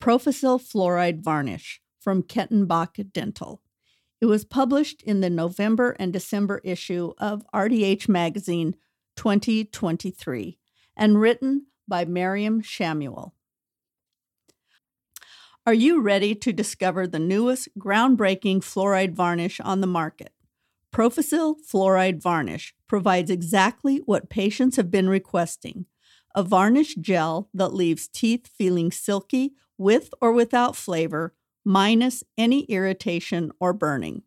Profisil Fluoride Varnish from Kettenbach Dental. It was published in the November and December issue of RDH Magazine 2023 and written by Maryam Shamuel. Are you ready to discover the newest groundbreaking fluoride varnish on the market? Profisil Fluoride Varnish provides exactly what patients have been requesting a varnish gel that leaves teeth feeling silky with or without flavor, minus any irritation or burning.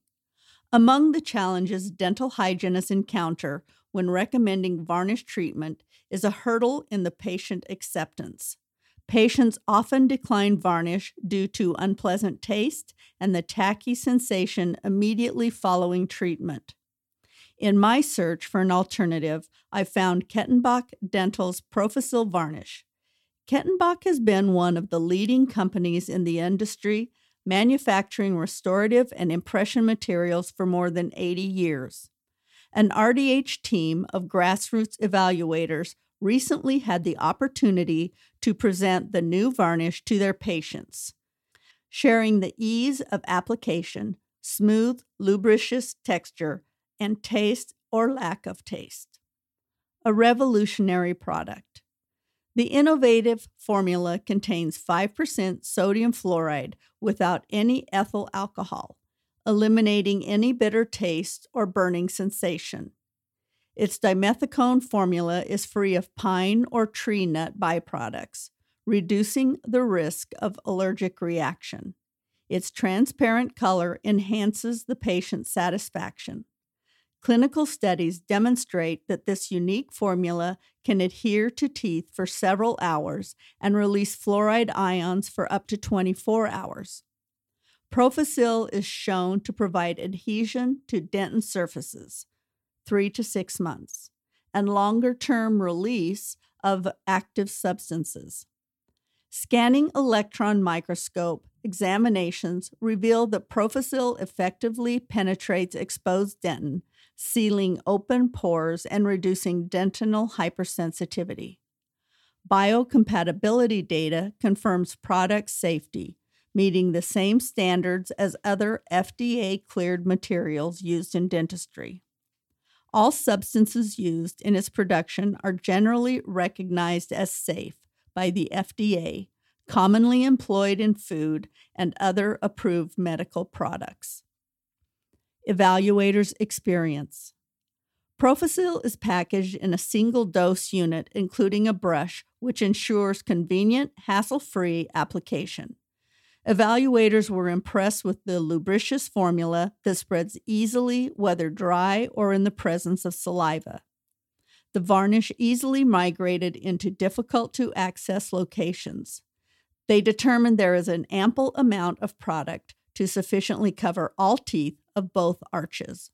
Among the challenges dental hygienists encounter when recommending varnish treatment is a hurdle in the patient acceptance. Patients often decline varnish due to unpleasant taste and the tacky sensation immediately following treatment. In my search for an alternative, I found Kettenbach Dental's Profisil Varnish. Kettenbach has been one of the leading companies in the industry, manufacturing restorative and impression materials for more than 80 years. An RDH team of grassroots evaluators recently had the opportunity to present the new varnish to their patients, sharing the ease of application, smooth, lubricious texture, and taste or lack of taste. A revolutionary product. The innovative formula contains 5% sodium fluoride without any ethyl alcohol, eliminating any bitter taste or burning sensation. Its dimethicone formula is free of pine or tree nut byproducts, reducing the risk of allergic reaction. Its transparent color enhances the patient's satisfaction. Clinical studies demonstrate that this unique formula can adhere to teeth for several hours and release fluoride ions for up to 24 hours. Profisil is shown to provide adhesion to dentin surfaces, three to six months, and longer term release of active substances. Scanning electron microscope examinations reveal that Profisil effectively penetrates exposed dentin sealing open pores and reducing dentinal hypersensitivity. Biocompatibility data confirms product safety, meeting the same standards as other FDA cleared materials used in dentistry. All substances used in its production are generally recognized as safe by the FDA, commonly employed in food and other approved medical products. Evaluator's experience. Profisil is packaged in a single dose unit, including a brush, which ensures convenient, hassle free application. Evaluators were impressed with the lubricious formula that spreads easily, whether dry or in the presence of saliva. The varnish easily migrated into difficult to access locations. They determined there is an ample amount of product to sufficiently cover all teeth of both arches.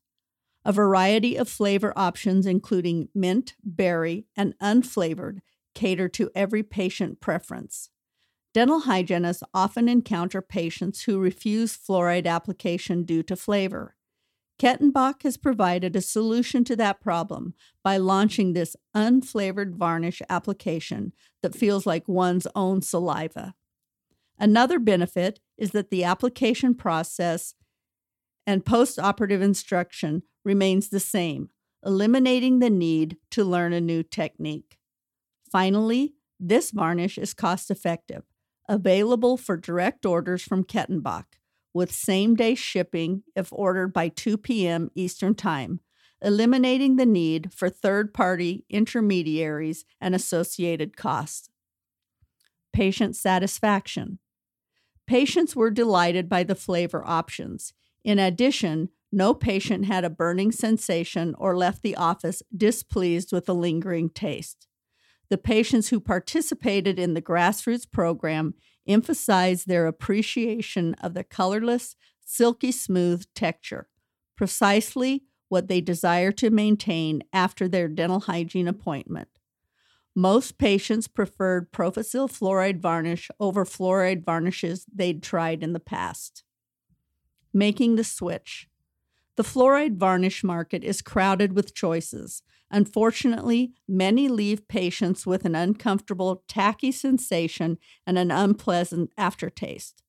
A variety of flavor options, including mint, berry, and unflavored, cater to every patient preference. Dental hygienists often encounter patients who refuse fluoride application due to flavor. Kettenbach has provided a solution to that problem by launching this unflavored varnish application that feels like one's own saliva. Another benefit is that the application process and post operative instruction remains the same, eliminating the need to learn a new technique. Finally, this varnish is cost effective, available for direct orders from Kettenbach, with same day shipping if ordered by 2 p.m. Eastern Time, eliminating the need for third party intermediaries and associated costs. Patient satisfaction. Patients were delighted by the flavor options, in addition, no patient had a burning sensation or left the office displeased with a lingering taste. The patients who participated in the grassroots program emphasized their appreciation of the colorless, silky smooth texture, precisely what they desire to maintain after their dental hygiene appointment. Most patients preferred Profisil fluoride varnish over fluoride varnishes they'd tried in the past. Making the switch. The fluoride varnish market is crowded with choices. Unfortunately, many leave patients with an uncomfortable, tacky sensation and an unpleasant aftertaste.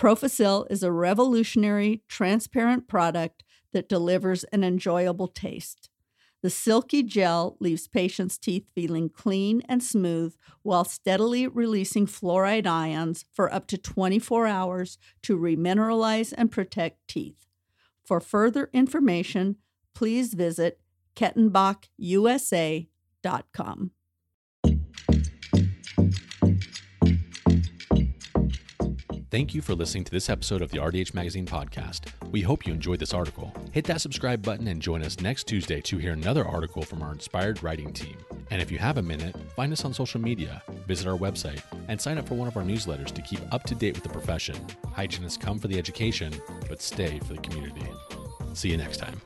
Profisil is a revolutionary, transparent product that delivers an enjoyable taste. The silky gel leaves patients' teeth feeling clean and smooth while steadily releasing fluoride ions for up to 24 hours to remineralize and protect teeth. For further information, please visit kettenbachusa.com. Thank you for listening to this episode of the RDH Magazine podcast. We hope you enjoyed this article. Hit that subscribe button and join us next Tuesday to hear another article from our inspired writing team. And if you have a minute, find us on social media, visit our website, and sign up for one of our newsletters to keep up to date with the profession. Hygienists come for the education, but stay for the community. See you next time.